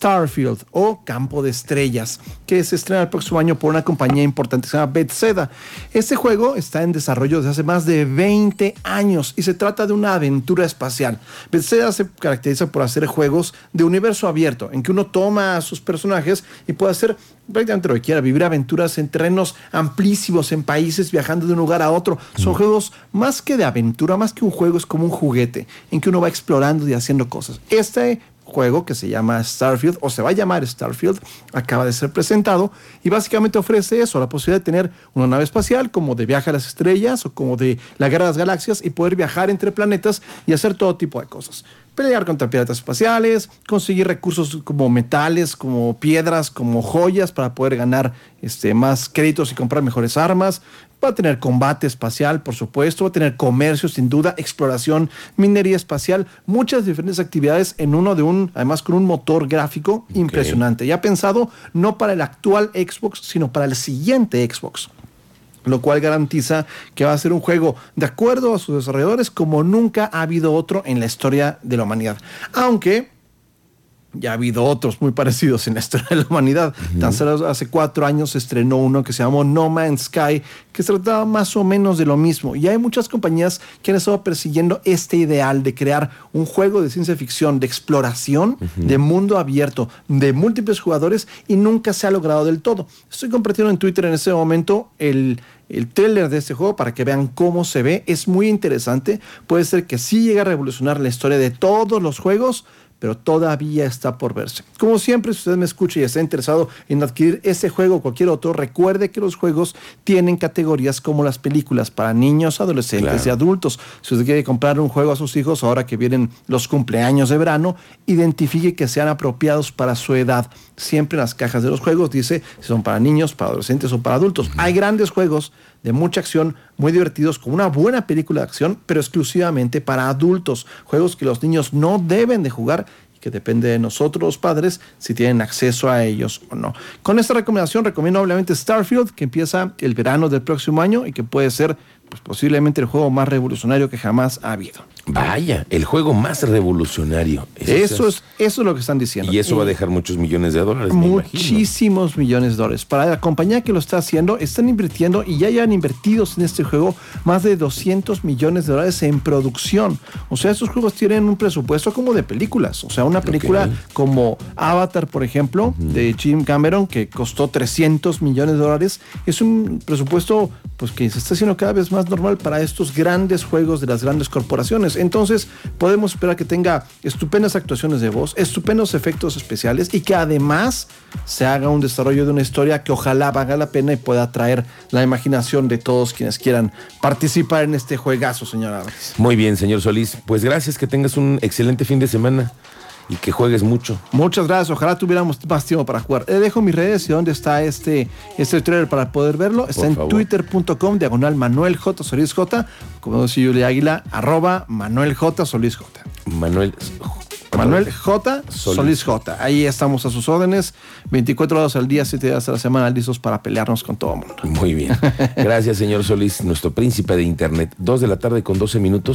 Starfield o Campo de Estrellas, que se estrena el próximo año por una compañía importante que se llama Bethesda. Este juego está en desarrollo desde hace más de 20 años y se trata de una aventura espacial. Bethesda se caracteriza por hacer juegos de universo abierto, en que uno toma a sus personajes y puede hacer prácticamente lo que quiera, vivir aventuras en terrenos amplísimos, en países, viajando de un lugar a otro. Son juegos más que de aventura, más que un juego, es como un juguete en que uno va explorando y haciendo cosas. Este juego que se llama Starfield o se va a llamar Starfield acaba de ser presentado y básicamente ofrece eso, la posibilidad de tener una nave espacial como de viaje a las estrellas o como de la guerra de las galaxias y poder viajar entre planetas y hacer todo tipo de cosas pelear contra piratas espaciales, conseguir recursos como metales, como piedras, como joyas para poder ganar este, más créditos y comprar mejores armas. Va a tener combate espacial, por supuesto, va a tener comercio, sin duda, exploración, minería espacial, muchas diferentes actividades en uno de un, además con un motor gráfico impresionante. Ya pensado no para el actual Xbox, sino para el siguiente Xbox lo cual garantiza que va a ser un juego de acuerdo a sus desarrolladores como nunca ha habido otro en la historia de la humanidad. Aunque ya ha habido otros muy parecidos en la historia de la humanidad. Tan solo hace cuatro años se estrenó uno que se llamó No Man's Sky, que se trataba más o menos de lo mismo. Y hay muchas compañías que han estado persiguiendo este ideal de crear un juego de ciencia ficción, de exploración, de mundo abierto, de múltiples jugadores, y nunca se ha logrado del todo. Estoy compartiendo en Twitter en este momento el, el trailer de este juego para que vean cómo se ve. Es muy interesante. Puede ser que sí llegue a revolucionar la historia de todos los juegos pero todavía está por verse. Como siempre, si usted me escucha y está interesado en adquirir ese juego o cualquier otro, recuerde que los juegos tienen categorías como las películas para niños, adolescentes y adultos. Si usted quiere comprar un juego a sus hijos ahora que vienen los cumpleaños de verano, identifique que sean apropiados para su edad. Siempre en las cajas de los juegos dice si son para niños, para adolescentes o para adultos. Hay grandes juegos de mucha acción, muy divertidos, con una buena película de acción, pero exclusivamente para adultos. Juegos que los niños no deben de jugar y que depende de nosotros los padres si tienen acceso a ellos o no. Con esta recomendación recomiendo obviamente Starfield, que empieza el verano del próximo año y que puede ser pues, posiblemente el juego más revolucionario que jamás ha habido. Vaya, el juego más revolucionario. Eso, es, eso es lo que están diciendo. Y eso va a dejar muchos millones de dólares. Muchísimos millones de dólares. Para la compañía que lo está haciendo, están invirtiendo y ya han invertidos en este juego más de 200 millones de dólares en producción. O sea, estos juegos tienen un presupuesto como de películas. O sea, una película como Avatar, por ejemplo, de Jim Cameron, que costó 300 millones de dólares, es un presupuesto pues que se está haciendo cada vez más normal para estos grandes juegos de las grandes corporaciones. Entonces, podemos esperar que tenga estupendas actuaciones de voz, estupendos efectos especiales y que además se haga un desarrollo de una historia que ojalá valga la pena y pueda atraer la imaginación de todos quienes quieran participar en este juegazo, señora. Muy bien, señor Solís. Pues gracias, que tengas un excelente fin de semana y que juegues mucho. Muchas gracias. Ojalá tuviéramos más tiempo para jugar. Le dejo mis redes y dónde está este, este trailer para poder verlo. Está en twitter.com, diagonal Manuel J. Solís J. Como dice Julia Águila, arroba Manuel J. Solís J. Manuel Manuel J. Solís. J. Ahí estamos a sus órdenes, 24 horas al día, 7 días a la semana, listos para pelearnos con todo el mundo. Muy bien. Gracias, señor Solís, nuestro príncipe de Internet. Dos de la tarde con 12 minutos.